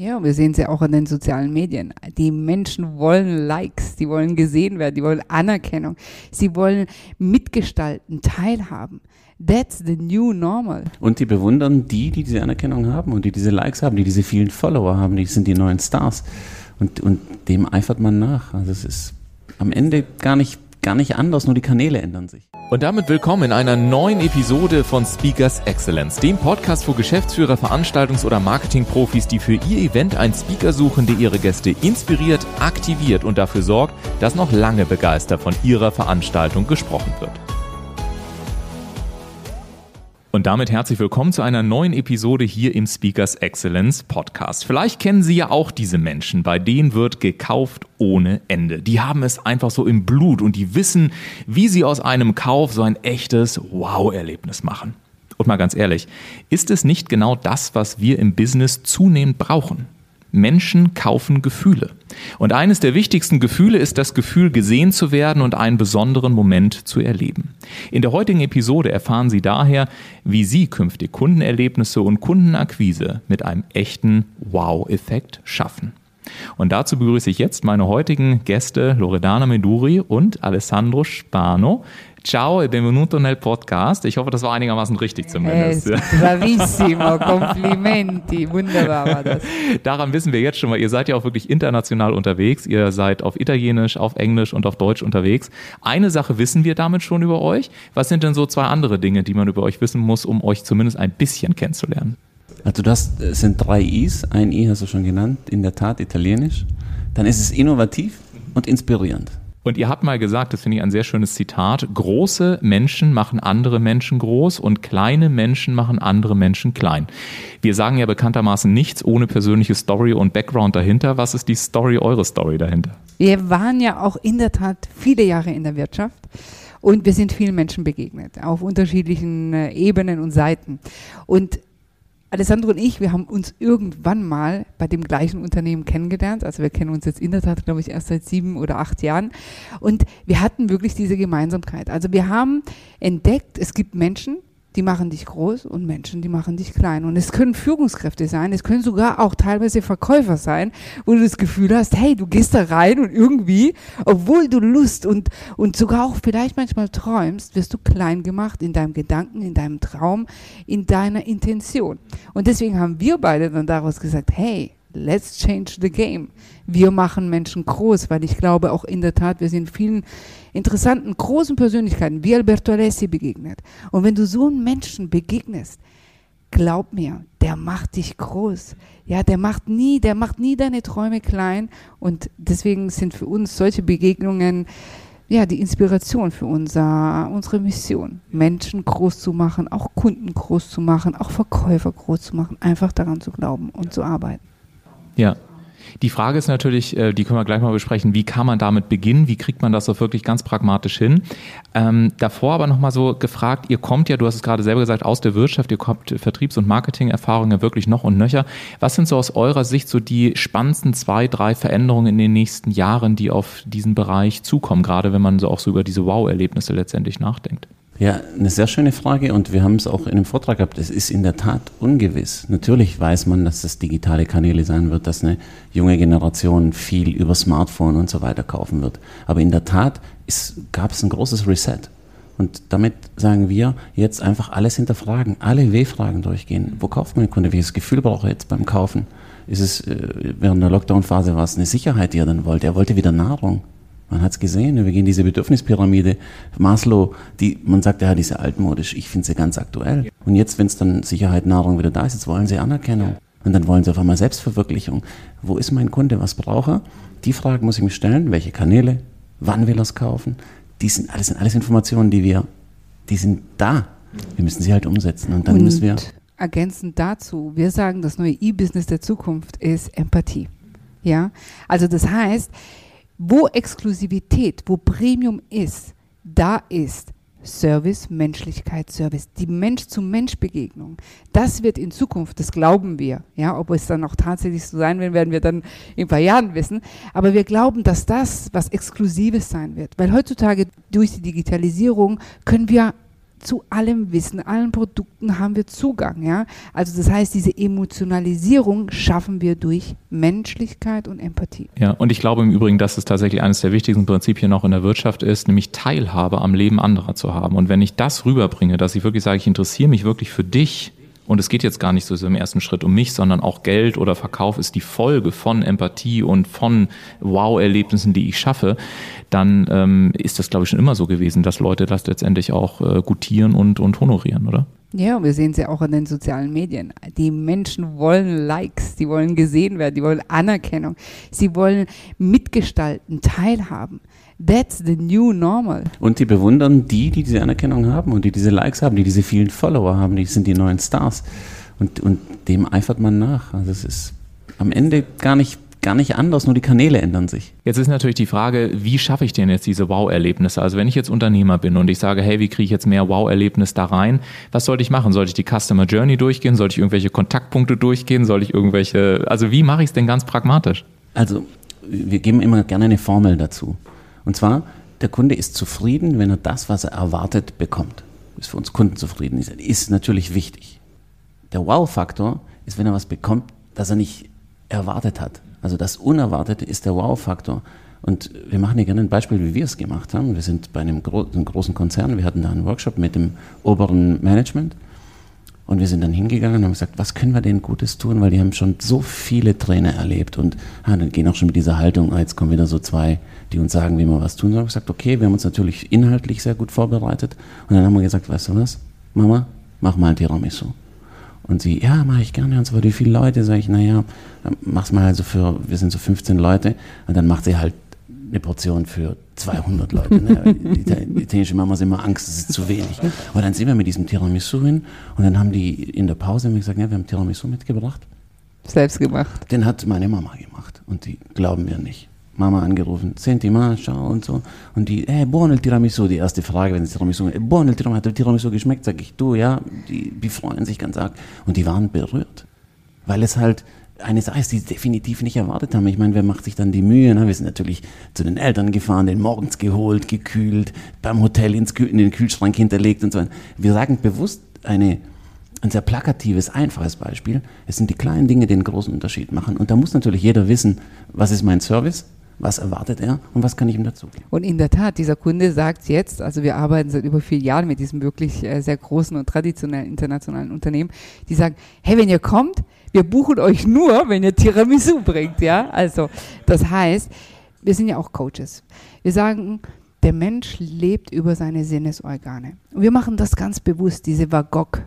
Ja, wir sehen es ja auch in den sozialen Medien. Die Menschen wollen Likes, die wollen gesehen werden, die wollen Anerkennung, sie wollen mitgestalten, teilhaben. That's the new normal. Und die bewundern die, die diese Anerkennung haben und die diese Likes haben, die diese vielen Follower haben, die sind die neuen Stars. Und, und dem eifert man nach. Also es ist am Ende gar nicht gar nicht anders, nur die Kanäle ändern sich. Und damit willkommen in einer neuen Episode von Speakers Excellence, dem Podcast für Geschäftsführer, Veranstaltungs- oder Marketingprofis, die für ihr Event einen Speaker suchen, der ihre Gäste inspiriert, aktiviert und dafür sorgt, dass noch lange begeistert von ihrer Veranstaltung gesprochen wird. Und damit herzlich willkommen zu einer neuen Episode hier im Speakers Excellence Podcast. Vielleicht kennen Sie ja auch diese Menschen, bei denen wird gekauft ohne Ende. Die haben es einfach so im Blut und die wissen, wie sie aus einem Kauf so ein echtes Wow-Erlebnis machen. Und mal ganz ehrlich, ist es nicht genau das, was wir im Business zunehmend brauchen? Menschen kaufen Gefühle. Und eines der wichtigsten Gefühle ist das Gefühl, gesehen zu werden und einen besonderen Moment zu erleben. In der heutigen Episode erfahren Sie daher, wie Sie künftig Kundenerlebnisse und Kundenakquise mit einem echten Wow-Effekt schaffen. Und dazu begrüße ich jetzt meine heutigen Gäste Loredana Meduri und Alessandro Spano. Ciao e benvenuto nel podcast. Ich hoffe, das war einigermaßen richtig zumindest. Es, bravissimo, Komplimenti, wunderbar war das. Daran wissen wir jetzt schon mal, ihr seid ja auch wirklich international unterwegs. Ihr seid auf Italienisch, auf Englisch und auf Deutsch unterwegs. Eine Sache wissen wir damit schon über euch. Was sind denn so zwei andere Dinge, die man über euch wissen muss, um euch zumindest ein bisschen kennenzulernen? Also das sind drei I's. Ein I hast du schon genannt, in der Tat Italienisch. Dann ist es innovativ und inspirierend. Und ihr habt mal gesagt, das finde ich ein sehr schönes Zitat, große Menschen machen andere Menschen groß und kleine Menschen machen andere Menschen klein. Wir sagen ja bekanntermaßen nichts ohne persönliche Story und Background dahinter. Was ist die Story, eure Story dahinter? Wir waren ja auch in der Tat viele Jahre in der Wirtschaft. Und wir sind vielen Menschen begegnet, auf unterschiedlichen äh, Ebenen und Seiten. Und Alessandro und ich, wir haben uns irgendwann mal bei dem gleichen Unternehmen kennengelernt. Also wir kennen uns jetzt in der Tat, glaube ich, erst seit sieben oder acht Jahren. Und wir hatten wirklich diese Gemeinsamkeit. Also wir haben entdeckt, es gibt Menschen, die machen dich groß und Menschen, die machen dich klein. Und es können Führungskräfte sein, es können sogar auch teilweise Verkäufer sein, wo du das Gefühl hast, hey, du gehst da rein und irgendwie, obwohl du Lust und, und sogar auch vielleicht manchmal träumst, wirst du klein gemacht in deinem Gedanken, in deinem Traum, in deiner Intention. Und deswegen haben wir beide dann daraus gesagt, hey, let's change the game. Wir machen Menschen groß, weil ich glaube auch in der Tat, wir sind vielen interessanten, großen Persönlichkeiten wie Alberto Alessi begegnet. Und wenn du so einem Menschen begegnest, glaub mir, der macht dich groß. Ja, der macht nie, der macht nie deine Träume klein. Und deswegen sind für uns solche Begegnungen ja, die Inspiration für unser, unsere Mission. Menschen groß zu machen, auch Kunden groß zu machen, auch Verkäufer groß zu machen, einfach daran zu glauben und zu arbeiten. Ja. Die Frage ist natürlich, äh, die können wir gleich mal besprechen, wie kann man damit beginnen? Wie kriegt man das so wirklich ganz pragmatisch hin? Ähm, davor aber nochmal so gefragt, ihr kommt ja, du hast es gerade selber gesagt, aus der Wirtschaft, ihr kommt Vertriebs- und Marketing-Erfahrungen wirklich noch und nöcher. Was sind so aus eurer Sicht so die spannendsten zwei, drei Veränderungen in den nächsten Jahren, die auf diesen Bereich zukommen, gerade wenn man so auch so über diese Wow-Erlebnisse letztendlich nachdenkt? Ja, eine sehr schöne Frage und wir haben es auch in einem Vortrag gehabt. Es ist in der Tat ungewiss. Natürlich weiß man, dass das digitale Kanäle sein wird, dass eine junge Generation viel über Smartphone und so weiter kaufen wird. Aber in der Tat gab es ein großes Reset. Und damit sagen wir, jetzt einfach alles hinterfragen, alle W-Fragen durchgehen. Wo kauft mein Kunde? Welches Gefühl braucht er jetzt beim Kaufen? Ist es äh, während der Lockdown-Phase war es eine Sicherheit, die er dann wollte? Er wollte wieder Nahrung. Man hat es gesehen, wir gehen diese Bedürfnispyramide. Maslow, die, man sagt ja, die ist ja altmodisch. Ich finde sie ganz aktuell. Und jetzt, wenn es dann Sicherheit, Nahrung wieder da ist, jetzt wollen sie Anerkennung. Und dann wollen sie auf einmal Selbstverwirklichung. Wo ist mein Kunde? Was braucht er? Die Frage muss ich mir stellen. Welche Kanäle? Wann will er es kaufen? Die sind, alles sind alles Informationen, die wir, die sind da. Wir müssen sie halt umsetzen. Und dann und müssen wir ergänzend dazu, wir sagen, das neue E-Business der Zukunft ist Empathie. Ja, also das heißt, wo Exklusivität, wo Premium ist, da ist Service, Menschlichkeit, Service, die Mensch-zu-Mensch-Begegnung. Das wird in Zukunft, das glauben wir. Ja, ob es dann auch tatsächlich so sein wird, werden wir dann in ein paar Jahren wissen. Aber wir glauben, dass das was Exklusives sein wird. Weil heutzutage durch die Digitalisierung können wir zu allem Wissen, allen Produkten haben wir Zugang. Ja? Also das heißt, diese Emotionalisierung schaffen wir durch Menschlichkeit und Empathie. Ja, und ich glaube im Übrigen, dass es tatsächlich eines der wichtigsten Prinzipien auch in der Wirtschaft ist, nämlich Teilhabe am Leben anderer zu haben. Und wenn ich das rüberbringe, dass ich wirklich sage, ich interessiere mich wirklich für dich, und es geht jetzt gar nicht so im ersten Schritt um mich, sondern auch Geld oder Verkauf ist die Folge von Empathie und von Wow-Erlebnissen, die ich schaffe, dann ähm, ist das, glaube ich, schon immer so gewesen, dass Leute das letztendlich auch äh, gutieren und, und honorieren, oder? Ja, wir sehen es ja auch in den sozialen Medien. Die Menschen wollen Likes, die wollen gesehen werden, die wollen Anerkennung, sie wollen mitgestalten, teilhaben. That's the new normal. Und die bewundern die, die diese Anerkennung haben und die diese Likes haben, die diese vielen Follower haben, die sind die neuen Stars. Und, und dem eifert man nach. Also es ist am Ende gar nicht gar nicht anders, nur die Kanäle ändern sich. Jetzt ist natürlich die Frage, wie schaffe ich denn jetzt diese Wow-Erlebnisse? Also wenn ich jetzt Unternehmer bin und ich sage, hey, wie kriege ich jetzt mehr Wow-Erlebnis da rein? Was sollte ich machen? Sollte ich die Customer Journey durchgehen? Sollte ich irgendwelche Kontaktpunkte durchgehen? Soll ich irgendwelche, also wie mache ich es denn ganz pragmatisch? Also wir geben immer gerne eine Formel dazu. Und zwar, der Kunde ist zufrieden, wenn er das, was er erwartet, bekommt. Ist für uns Kunden zufrieden. Ist, ist natürlich wichtig. Der Wow-Faktor ist, wenn er was bekommt, das er nicht erwartet hat. Also das Unerwartete ist der Wow-Faktor. Und wir machen hier gerne ein Beispiel, wie wir es gemacht haben. Wir sind bei einem, gro einem großen Konzern, wir hatten da einen Workshop mit dem oberen Management und wir sind dann hingegangen und haben gesagt, was können wir denen Gutes tun, weil die haben schon so viele Trainer erlebt und ah, dann gehen auch schon mit dieser Haltung, ah, jetzt kommen wieder so zwei, die uns sagen, wie wir was tun sollen. Haben gesagt, okay, wir haben uns natürlich inhaltlich sehr gut vorbereitet und dann haben wir gesagt, weißt du was, Mama, mach mal ein Tiramisu. Und sie, ja, mache ich gerne und weiter. Wie viele Leute? Sag ich, naja, mach's mal also für, wir sind so 15 Leute und dann macht sie halt eine Portion für 200 Leute. Ne? Die, die italienische Mama hat immer Angst, das ist zu wenig. Und dann sind wir mit diesem Tiramisu hin und dann haben die in der Pause gesagt, ja, wir haben Tiramisu mitgebracht. Selbst gemacht. Den hat meine Mama gemacht und die glauben mir nicht. Mama angerufen, senti ma, schau und so. Und die, eh, buon il Tiramisu, die erste Frage, wenn es Tiramisu, eh, buon il Tiramisu, hat der Tiramisu geschmeckt? Sag ich, du, ja, die, die freuen sich ganz arg. Und die waren berührt. Weil es halt, eine Sache ist, die sie definitiv nicht erwartet haben. Ich meine, wer macht sich dann die Mühe? Ne? Wir sind natürlich zu den Eltern gefahren, den morgens geholt, gekühlt, beim Hotel ins Kühl, in den Kühlschrank hinterlegt und so weiter. Wir sagen bewusst eine, ein sehr plakatives, einfaches Beispiel. Es sind die kleinen Dinge, die den großen Unterschied machen. Und da muss natürlich jeder wissen, was ist mein Service? Was erwartet er und was kann ich ihm dazu geben? Und in der Tat, dieser Kunde sagt jetzt, also wir arbeiten seit über vier Jahren mit diesem wirklich äh, sehr großen und traditionellen internationalen Unternehmen, die sagen, hey, wenn ihr kommt, wir buchen euch nur, wenn ihr Tiramisu bringt, ja? Also, das heißt, wir sind ja auch Coaches. Wir sagen, der Mensch lebt über seine Sinnesorgane. Und wir machen das ganz bewusst, diese Vagog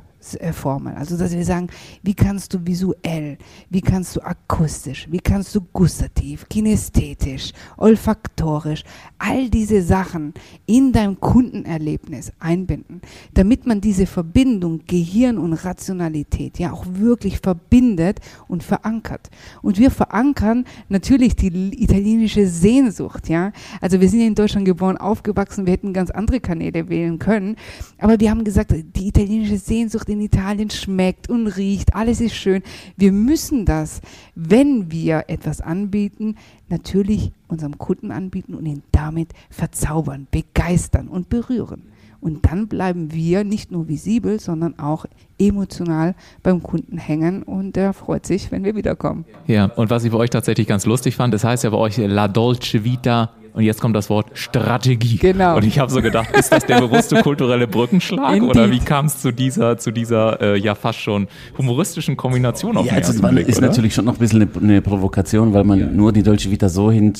Formel. Also, dass wir sagen, wie kannst du visuell, wie kannst du akustisch, wie kannst du gustativ, kinästhetisch, olfaktorisch, all diese Sachen in dein Kundenerlebnis einbinden, damit man diese Verbindung Gehirn und Rationalität ja auch wirklich verbindet und verankert. Und wir verankern natürlich die italienische Sehnsucht, ja. Also wir sind ja in Deutschland geboren, aufgewachsen, wir hätten ganz andere Kanäle wählen können, aber wir haben gesagt, die italienische Sehnsucht in Italien schmeckt und riecht, alles ist schön. Wir müssen das, wenn wir etwas anbieten, natürlich unserem Kunden anbieten und ihn damit verzaubern, begeistern und berühren. Und dann bleiben wir nicht nur visibel, sondern auch emotional beim Kunden hängen und er freut sich, wenn wir wiederkommen. Ja, und was ich bei euch tatsächlich ganz lustig fand, das heißt ja bei euch La Dolce Vita und jetzt kommt das Wort Strategie. Genau. Und ich habe so gedacht, ist das der bewusste kulturelle Brückenschlag Indeed. oder wie kam es zu dieser, zu dieser äh, ja fast schon humoristischen Kombination auf ja, also man Blick, ist oder? natürlich schon noch ein bisschen eine, eine Provokation, weil man ja. nur die Dolce Vita so hin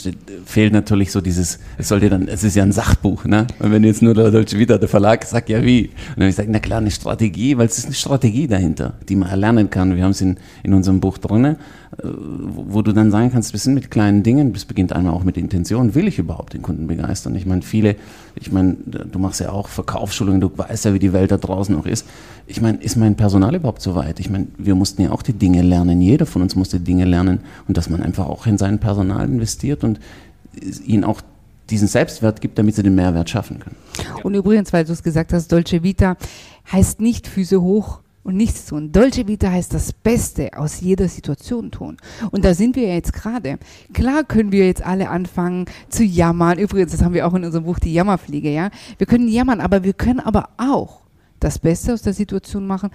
fehlt natürlich so dieses, es sollte dann, es ist ja ein Sachbuch, ne? Und wenn jetzt nur der Dolce Vita, der Verlag sagt ja wie. Und dann habe ich gesagt, na klar, eine Strategie, weil es ist eine Strategie dahinter, die man erlernen kann. Wir haben es in, in unserem Buch drin, äh, wo du dann sagen kannst, wir sind mit kleinen Dingen, das beginnt einmal auch mit Intention, will ich überhaupt den Kunden begeistern? Ich meine, viele, ich meine, du machst ja auch Verkaufsschulungen, du weißt ja, wie die Welt da draußen auch ist. Ich meine, ist mein Personal überhaupt so weit? Ich meine, wir mussten ja auch die Dinge lernen. Jeder von uns musste Dinge lernen und dass man einfach auch in sein Personal investiert und ihnen auch diesen Selbstwert gibt, damit sie den Mehrwert schaffen können. Und übrigens, weil du es gesagt hast, Dolce Vita heißt nicht Füße hoch und nichts tun. Dolce Vita heißt das Beste aus jeder Situation tun. Und da sind wir jetzt gerade. Klar können wir jetzt alle anfangen zu jammern. Übrigens, das haben wir auch in unserem Buch die Jammerfliege, ja. Wir können jammern, aber wir können aber auch das Beste aus der Situation machen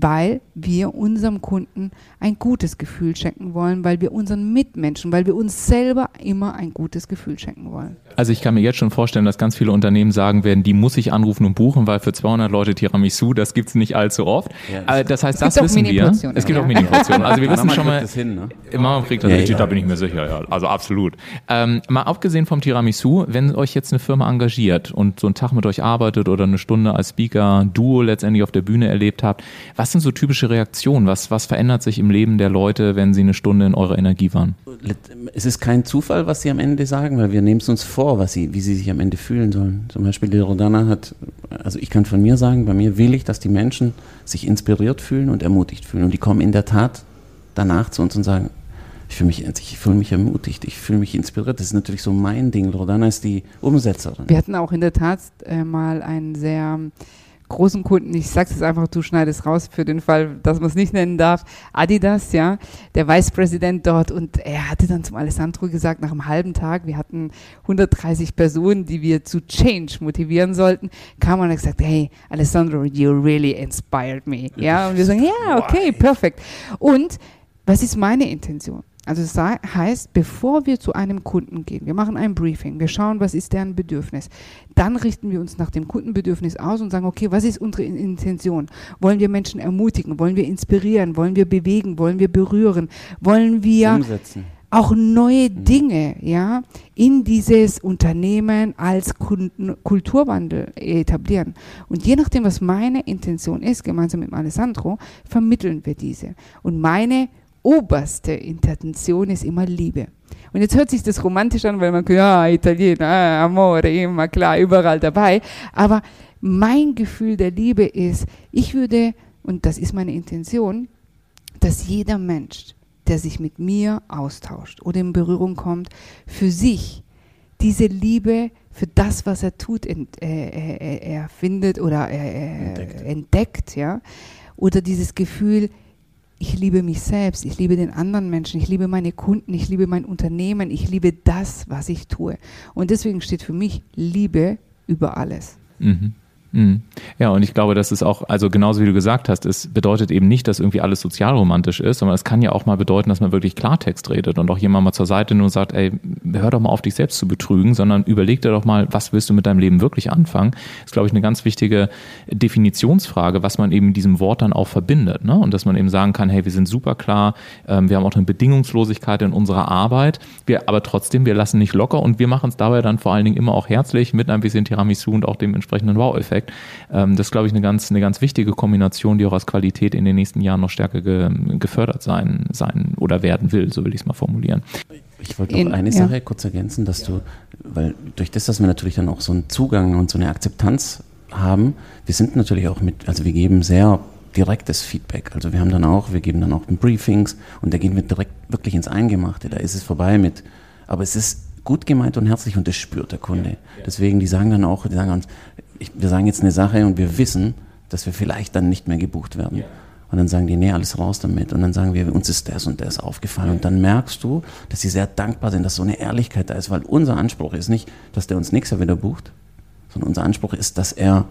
weil wir unserem Kunden ein gutes Gefühl schenken wollen, weil wir unseren Mitmenschen, weil wir uns selber immer ein gutes Gefühl schenken wollen. Also ich kann mir jetzt schon vorstellen, dass ganz viele Unternehmen sagen werden, die muss ich anrufen und buchen, weil für 200 Leute Tiramisu, das gibt es nicht allzu oft. Ja, das heißt, das wissen wir. Es gibt ja. auch Mini-Portionen. Also wir wissen schon mal, das hin, ne? Mama kriegt das ja, richtig, da bin ich mir sicher, ja. Also absolut. Ähm, mal abgesehen vom Tiramisu, wenn euch jetzt eine Firma engagiert und so einen Tag mit euch arbeitet oder eine Stunde als Speaker, Duo letztendlich auf der Bühne erlebt habt, was sind so typische Reaktionen? Was, was verändert sich im Leben der Leute, wenn sie eine Stunde in eurer Energie waren? Es ist kein Zufall, was sie am Ende sagen, weil wir nehmen es uns vor, was sie, wie sie sich am Ende fühlen sollen. Zum Beispiel die Rodana hat, also ich kann von mir sagen, bei mir will ich, dass die Menschen sich inspiriert fühlen und ermutigt fühlen. Und die kommen in der Tat danach zu uns und sagen, ich fühle mich, ich fühle mich ermutigt, ich fühle mich inspiriert. Das ist natürlich so mein Ding. Rodana ist die Umsetzerin. Wir hatten auch in der Tat äh, mal einen sehr großen Kunden, ich sag's jetzt einfach, du schneidest raus für den Fall, dass man es nicht nennen darf, Adidas, ja, der Vicepräsident dort und er hatte dann zum Alessandro gesagt, nach einem halben Tag, wir hatten 130 Personen, die wir zu Change motivieren sollten, kam und hat gesagt, hey, Alessandro, you really inspired me, ja, und wir sagen, ja, okay, perfekt. Und was ist meine Intention? Also das heißt, bevor wir zu einem Kunden gehen, wir machen ein Briefing, wir schauen, was ist deren Bedürfnis, dann richten wir uns nach dem Kundenbedürfnis aus und sagen, okay, was ist unsere Intention? Wollen wir Menschen ermutigen? Wollen wir inspirieren? Wollen wir bewegen? Wollen wir berühren? Wollen wir Umsetzen. auch neue mhm. Dinge ja, in dieses Unternehmen als Kunden Kulturwandel etablieren? Und je nachdem, was meine Intention ist, gemeinsam mit Alessandro, vermitteln wir diese. Und meine oberste Intention ist immer Liebe. Und jetzt hört sich das romantisch an, weil man, ja, Italiener, ah, Amore, immer klar, überall dabei. Aber mein Gefühl der Liebe ist, ich würde, und das ist meine Intention, dass jeder Mensch, der sich mit mir austauscht oder in Berührung kommt, für sich diese Liebe für das, was er tut, ent, äh, äh, er findet oder äh, entdeckt. entdeckt, ja, oder dieses Gefühl, ich liebe mich selbst, ich liebe den anderen Menschen, ich liebe meine Kunden, ich liebe mein Unternehmen, ich liebe das, was ich tue. Und deswegen steht für mich Liebe über alles. Mhm. Mhm. Ja, und ich glaube, das ist auch, also genauso wie du gesagt hast, es bedeutet eben nicht, dass irgendwie alles sozialromantisch ist, sondern es kann ja auch mal bedeuten, dass man wirklich Klartext redet und auch jemand mal zur Seite nur sagt, ey, hör doch mal auf, dich selbst zu betrügen, sondern überleg dir doch mal, was willst du mit deinem Leben wirklich anfangen? Das ist, glaube ich, eine ganz wichtige Definitionsfrage, was man eben mit diesem Wort dann auch verbindet. Ne? Und dass man eben sagen kann, hey, wir sind super klar, ähm, wir haben auch eine Bedingungslosigkeit in unserer Arbeit, wir, aber trotzdem, wir lassen nicht locker und wir machen es dabei dann vor allen Dingen immer auch herzlich mit ein bisschen Tiramisu und auch dem entsprechenden Wow-Effekt. Endeffekt. Ähm, das ist, glaube ich, eine ganz, eine ganz wichtige Kombination, die auch als Qualität in den nächsten Jahren noch stärker ge, gefördert sein, sein oder werden will, so will ich es mal formulieren. Ich wollte noch eine Sache kurz ergänzen, dass du, weil durch das, dass wir natürlich dann auch so einen Zugang und so eine Akzeptanz haben, wir sind natürlich auch mit, also wir geben sehr direktes Feedback. Also wir haben dann auch, wir geben dann auch Briefings und da gehen wir direkt wirklich ins Eingemachte. Da ist es vorbei mit, aber es ist gut gemeint und herzlich und das spürt der Kunde. Deswegen, die sagen dann auch, die sagen uns, ich, wir sagen jetzt eine Sache und wir wissen, dass wir vielleicht dann nicht mehr gebucht werden. Und dann sagen die, nee, alles raus damit. Und dann sagen wir, uns ist das und das aufgefallen. Und dann merkst du, dass sie sehr dankbar sind, dass so eine Ehrlichkeit da ist, weil unser Anspruch ist nicht, dass der uns nächstes Jahr wieder bucht, sondern unser Anspruch ist, dass er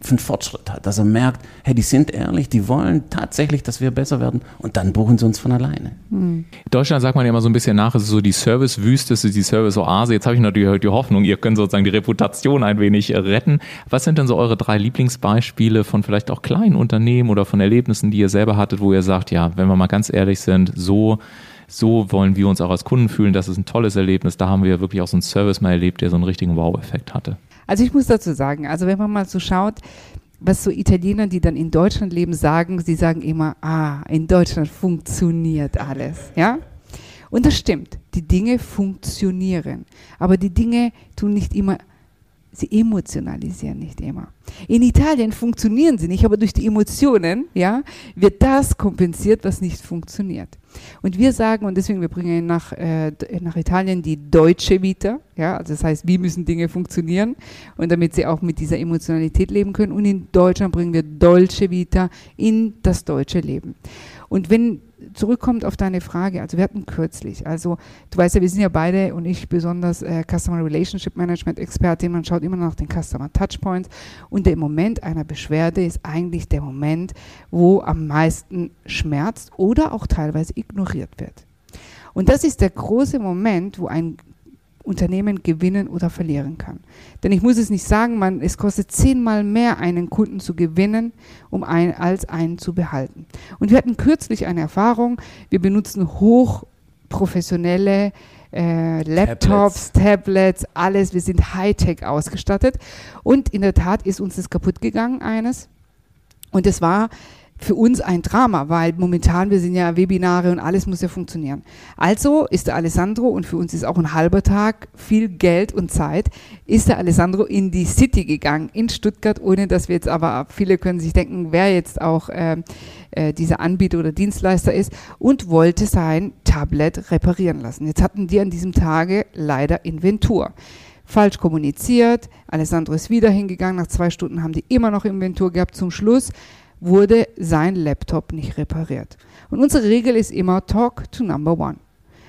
für einen Fortschritt hat, dass er merkt, hey, die sind ehrlich, die wollen tatsächlich, dass wir besser werden und dann buchen sie uns von alleine. In Deutschland sagt man ja immer so ein bisschen nach, es ist so die Service-Wüste, es ist die Service-Oase. Jetzt habe ich natürlich die Hoffnung, ihr könnt sozusagen die Reputation ein wenig retten. Was sind denn so eure drei Lieblingsbeispiele von vielleicht auch kleinen Unternehmen oder von Erlebnissen, die ihr selber hattet, wo ihr sagt, ja, wenn wir mal ganz ehrlich sind, so so wollen wir uns auch als Kunden fühlen. Das ist ein tolles Erlebnis. Da haben wir wirklich auch so einen Service mal erlebt, der so einen richtigen Wow-Effekt hatte. Also ich muss dazu sagen, also wenn man mal so schaut, was so Italiener, die dann in Deutschland leben, sagen, sie sagen immer, ah, in Deutschland funktioniert alles, ja? Und das stimmt, die Dinge funktionieren, aber die Dinge tun nicht immer sie emotionalisieren nicht immer. In Italien funktionieren sie nicht, aber durch die Emotionen, ja, wird das kompensiert, was nicht funktioniert. Und wir sagen, und deswegen, wir bringen nach, äh, nach Italien die deutsche Vita, ja, also das heißt, wie müssen Dinge funktionieren und damit sie auch mit dieser Emotionalität leben können. Und in Deutschland bringen wir Dolce Vita in das deutsche Leben. Und wenn zurückkommt auf deine Frage, also wir hatten kürzlich, also du weißt ja, wir sind ja beide und ich besonders äh, Customer Relationship Management Expertin, man schaut immer nach den Customer Touchpoints und der Moment einer Beschwerde ist eigentlich der Moment, wo am meisten schmerzt oder auch teilweise ignoriert wird. Und das ist der große Moment, wo ein Unternehmen gewinnen oder verlieren kann. Denn ich muss es nicht sagen, man, es kostet zehnmal mehr, einen Kunden zu gewinnen, um ein, als einen zu behalten. Und wir hatten kürzlich eine Erfahrung, wir benutzen hochprofessionelle äh, Laptops, Tablets. Tablets, alles, wir sind Hightech ausgestattet. Und in der Tat ist uns das kaputt gegangen, eines. Und es war für uns ein Drama, weil momentan wir sind ja Webinare und alles muss ja funktionieren. Also ist der Alessandro und für uns ist auch ein halber Tag viel Geld und Zeit, ist der Alessandro in die City gegangen, in Stuttgart, ohne dass wir jetzt aber, viele können sich denken, wer jetzt auch äh, äh, dieser Anbieter oder Dienstleister ist und wollte sein Tablet reparieren lassen. Jetzt hatten die an diesem Tage leider Inventur falsch kommuniziert. Alessandro ist wieder hingegangen. Nach zwei Stunden haben die immer noch Inventur gehabt. Zum Schluss wurde sein Laptop nicht repariert. Und unsere Regel ist immer Talk to Number One.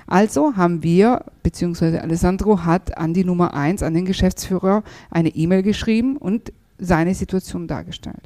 Also haben wir, beziehungsweise Alessandro hat an die Nummer 1, an den Geschäftsführer, eine E-Mail geschrieben und seine Situation dargestellt.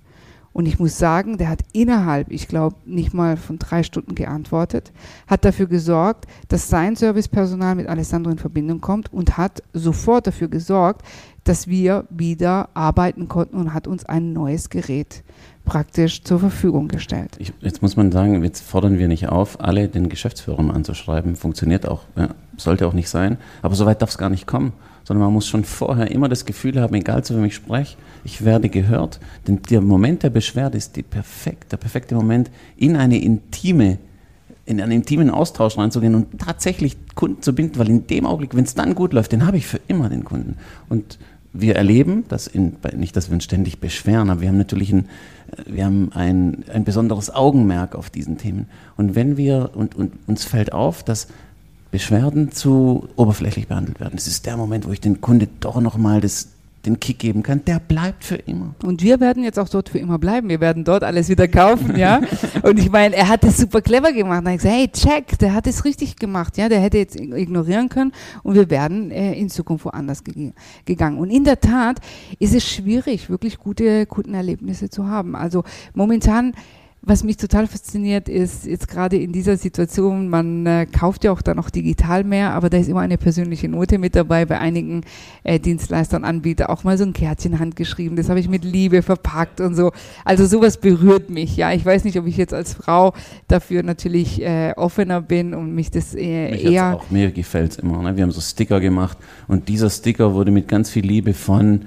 Und ich muss sagen, der hat innerhalb, ich glaube, nicht mal von drei Stunden geantwortet, hat dafür gesorgt, dass sein Servicepersonal mit Alessandro in Verbindung kommt und hat sofort dafür gesorgt, dass wir wieder arbeiten konnten und hat uns ein neues Gerät praktisch zur Verfügung gestellt. Ich, jetzt muss man sagen, jetzt fordern wir nicht auf, alle den Geschäftsführern anzuschreiben. Funktioniert auch, ja, sollte auch nicht sein. Aber so weit darf es gar nicht kommen. Sondern man muss schon vorher immer das Gefühl haben, egal zu wem ich spreche, ich werde gehört. Denn der Moment der Beschwerde ist die perfekt, der perfekte Moment, in eine intime in einen intimen Austausch reinzugehen und tatsächlich Kunden zu binden, weil in dem Augenblick, wenn es dann gut läuft, den habe ich für immer den Kunden. Und wir erleben, dass in, nicht, dass wir uns ständig beschweren, aber wir haben natürlich ein, wir haben ein, ein besonderes Augenmerk auf diesen Themen. Und wenn wir, und, und uns fällt auf, dass Beschwerden zu oberflächlich behandelt werden. Das ist der Moment, wo ich den Kunde doch nochmal das, den Kick geben kann, der bleibt für immer. Und wir werden jetzt auch dort für immer bleiben. Wir werden dort alles wieder kaufen, ja. Und ich meine, er hat es super clever gemacht. Da ich gesagt, hey, check, der hat es richtig gemacht, ja. Der hätte jetzt ignorieren können und wir werden äh, in Zukunft woanders ge gegangen. Und in der Tat ist es schwierig, wirklich gute Kundenerlebnisse zu haben. Also momentan was mich total fasziniert ist, jetzt gerade in dieser Situation, man äh, kauft ja auch dann noch digital mehr, aber da ist immer eine persönliche Note mit dabei, bei einigen äh, Dienstleistern, Anbietern auch mal so ein Kärtchen handgeschrieben, das habe ich mit Liebe verpackt und so. Also sowas berührt mich, ja. Ich weiß nicht, ob ich jetzt als Frau dafür natürlich äh, offener bin und mich das äh, mich eher... Auch mir gefällt es immer. Ne? Wir haben so Sticker gemacht und dieser Sticker wurde mit ganz viel Liebe von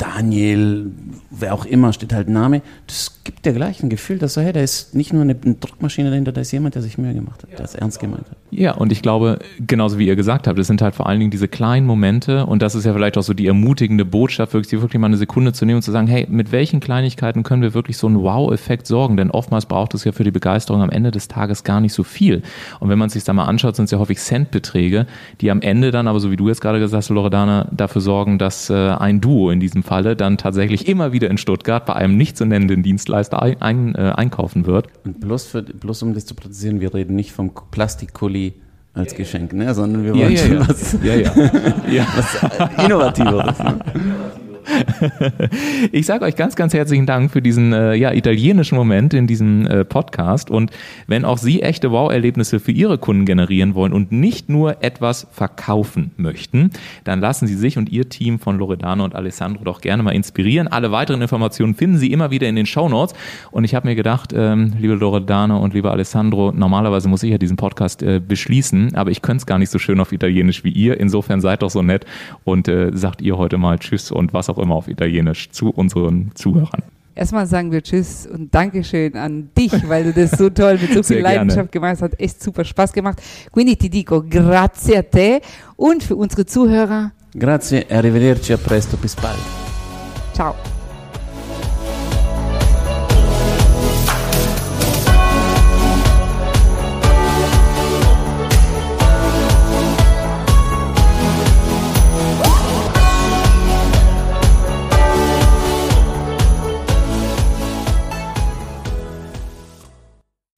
Daniel, wer auch immer, steht halt Name. Das gibt dir gleich ein Gefühl, dass so, hey, da ist nicht nur eine, eine Druckmaschine dahinter, da ist jemand, der sich Mühe gemacht hat, der es ernst gemeint hat. Ja, und ich glaube, genauso wie ihr gesagt habt, es sind halt vor allen Dingen diese kleinen Momente und das ist ja vielleicht auch so die ermutigende Botschaft, wirklich, wirklich mal eine Sekunde zu nehmen und zu sagen, hey, mit welchen Kleinigkeiten können wir wirklich so einen Wow-Effekt sorgen? Denn oftmals braucht es ja für die Begeisterung am Ende des Tages gar nicht so viel. Und wenn man sich da mal anschaut, sind es ja häufig Centbeträge, die am Ende dann, aber so wie du jetzt gerade gesagt hast, Loredana, dafür sorgen, dass äh, ein Duo in diesem Falle dann tatsächlich immer wieder in Stuttgart bei einem nicht zu nennenden Dienstleister ein, ein, äh, einkaufen wird. Und bloß, für, bloß um das zu präzisieren, wir reden nicht vom Plastikkuli als Geschenk, ne? sondern wir wollen ja, ja, was, ja, ja. was Innovativeres. Ne? ich sage euch ganz, ganz herzlichen Dank für diesen äh, ja, italienischen Moment in diesem äh, Podcast. Und wenn auch Sie echte Wow-Erlebnisse für Ihre Kunden generieren wollen und nicht nur etwas verkaufen möchten, dann lassen Sie sich und Ihr Team von Loredano und Alessandro doch gerne mal inspirieren. Alle weiteren Informationen finden Sie immer wieder in den Show Notes. Und ich habe mir gedacht, ähm, liebe Loredano und lieber Alessandro, normalerweise muss ich ja diesen Podcast äh, beschließen, aber ich könnte es gar nicht so schön auf Italienisch wie ihr. Insofern seid doch so nett und äh, sagt ihr heute mal Tschüss und was auch immer auf Italienisch zu unseren Zuhörern. Erstmal sagen wir Tschüss und Dankeschön an dich, weil du das so toll mit so viel Sehr gerne. Leidenschaft gemacht hast. Hat echt super Spaß gemacht. Quindi ti dico grazie a te und für unsere Zuhörer, Grazie e arrivederci a presto, bis bald. ciao.